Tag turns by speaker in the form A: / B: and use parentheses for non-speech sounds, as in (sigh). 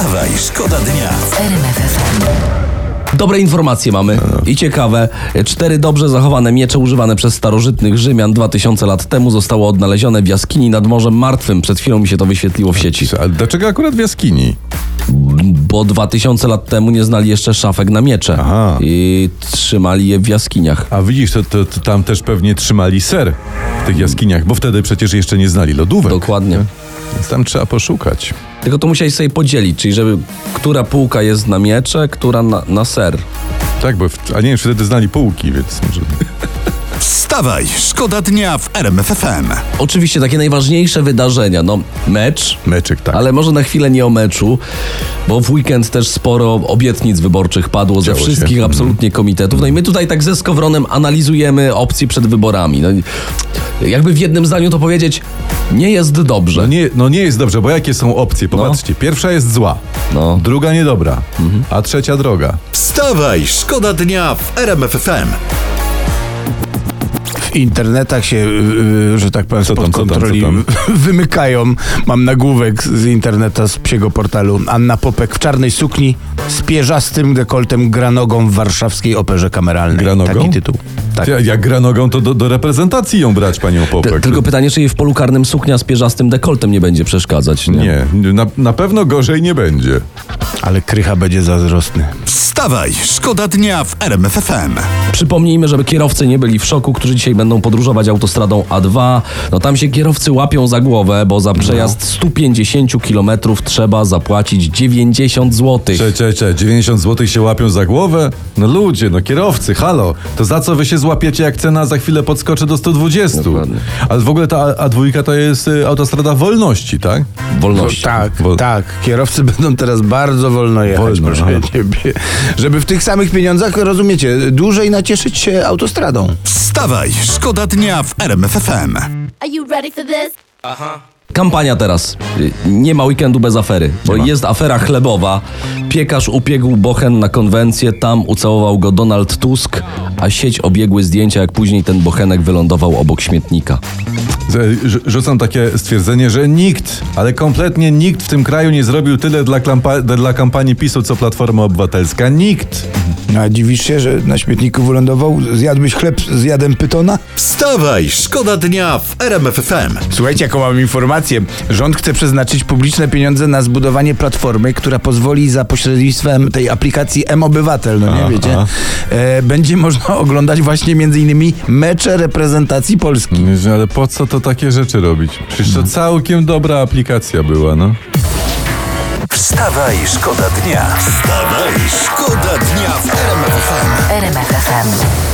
A: Wstawaj, szkoda dnia.
B: Dobre informacje mamy i ciekawe. Cztery dobrze zachowane miecze używane przez starożytnych Rzymian 2000 lat temu zostało odnalezione w jaskini nad Morzem Martwym. Przed chwilą mi się to wyświetliło w sieci.
C: A dlaczego akurat w jaskini?
B: Bo 2000 lat temu nie znali jeszcze szafek na miecze
C: Aha.
B: i trzymali je w jaskiniach.
C: A widzisz, to, to, to tam też pewnie trzymali ser w tych jaskiniach, bo wtedy przecież jeszcze nie znali lodówek.
B: Dokładnie.
C: Więc tam trzeba poszukać.
B: Tylko to musiałeś sobie podzielić, czyli żeby która półka jest na miecze, która na, na ser.
C: Tak, bo w, a nie wiem, czy wtedy znali półki, więc może...
A: Wstawaj, szkoda dnia w RMF FM.
B: Oczywiście takie najważniejsze wydarzenia, no mecz,
C: Meczek, tak.
B: Ale może na chwilę nie o meczu, bo w weekend też sporo obietnic wyborczych padło
C: Działo
B: ze
C: się.
B: wszystkich
C: Mhm.
B: absolutnie komitetów. No i my tutaj tak ze Skowronem analizujemy opcje przed wyborami. No, jakby w jednym zdaniu to powiedzieć, nie jest dobrze.
C: No nie, no nie jest dobrze, bo jakie są opcje? Popatrzcie, pierwsza jest zła,
B: No.
C: druga niedobra, a trzecia droga.
A: Wstawaj, szkoda dnia w RMF FM.
D: W internetach się, że tak powiem,
C: Co tam,
D: spod
C: co tam,
D: kontroli
C: co tam? (laughs)
D: wymykają. Mam nagłówek z interneta, z psiego portalu. Anna Popek w czarnej sukni z pierzastym dekoltem gra nogą w warszawskiej operze kameralnej.
C: Gra nogą?
D: Taki tytuł. Tak.
C: Jak, jak gra nogą, to do, do reprezentacji ją brać, panią
B: T-
C: Popek.
B: tylko pytanie, czy jej w polu karnym suknia z pierzastym dekoltem nie będzie przeszkadzać. Nie.
C: Nie, na, na pewno gorzej nie będzie.
D: Ale krycha będzie zazdrosny.
A: Wstawaj, szkoda dnia w RMF FM.
B: Przypomnijmy, żeby kierowcy nie byli w szoku, którzy dzisiaj będą podróżować autostradą A2. No tam się kierowcy łapią za głowę, bo za przejazd 150 km trzeba zapłacić 90 zł.
C: Cze, cze, cze, 90 zł się łapią za głowę? No ludzie, no kierowcy, halo, to za co wy się złapiecie, jak cena za chwilę podskoczy do 120?
B: Dokładnie.
C: Ale w ogóle ta A- A2 to jest y, autostrada wolności, tak?
B: Wolności.
D: Tak,
C: Wol-
D: tak. Kierowcy będą teraz bardzo wolno jechać,
C: Wolno,
D: proszę
C: aha.
D: ciebie. Żeby w tych samych pieniądzach, rozumiecie, dłużej nacieszyć się autostradą.
A: Wstawaj, szkoda dnia w RMF FM.
E: Are you ready for this?
B: Kampania teraz. Y, Nie ma weekendu bez afery, bo jest afera chlebowa. Piekarz upiegł bochen na konwencję, tam ucałował go Donald Tusk, a sieć obiegły zdjęcia, jak później ten bochenek wylądował obok śmietnika.
C: Rzucam takie stwierdzenie, że nikt, ale kompletnie nikt w tym kraju nie zrobił tyle dla, klampa- dla kampanii PiSu, co Platforma Obywatelska. Nikt.
D: No, a dziwisz się, że na śmietniku wylądował? Zjadłbyś chleb z jadem pytona?
A: Wstawaj, szkoda dnia w RMF FM.
D: Słuchajcie, jaką mam informację. Rząd chce przeznaczyć publiczne pieniądze na zbudowanie platformy, która pozwoli za pośrednictwem tej aplikacji M-Obywatel, no nie
C: Aha.
D: wiecie, e, będzie można oglądać właśnie między innymi mecze reprezentacji Polski.
C: Ale po co to takie rzeczy robić? Przecież to całkiem dobra aplikacja była, no.
A: Wstawaj, szkoda dnia. Wstawaj, szkoda dnia w RMF FM.
F: RMF FM.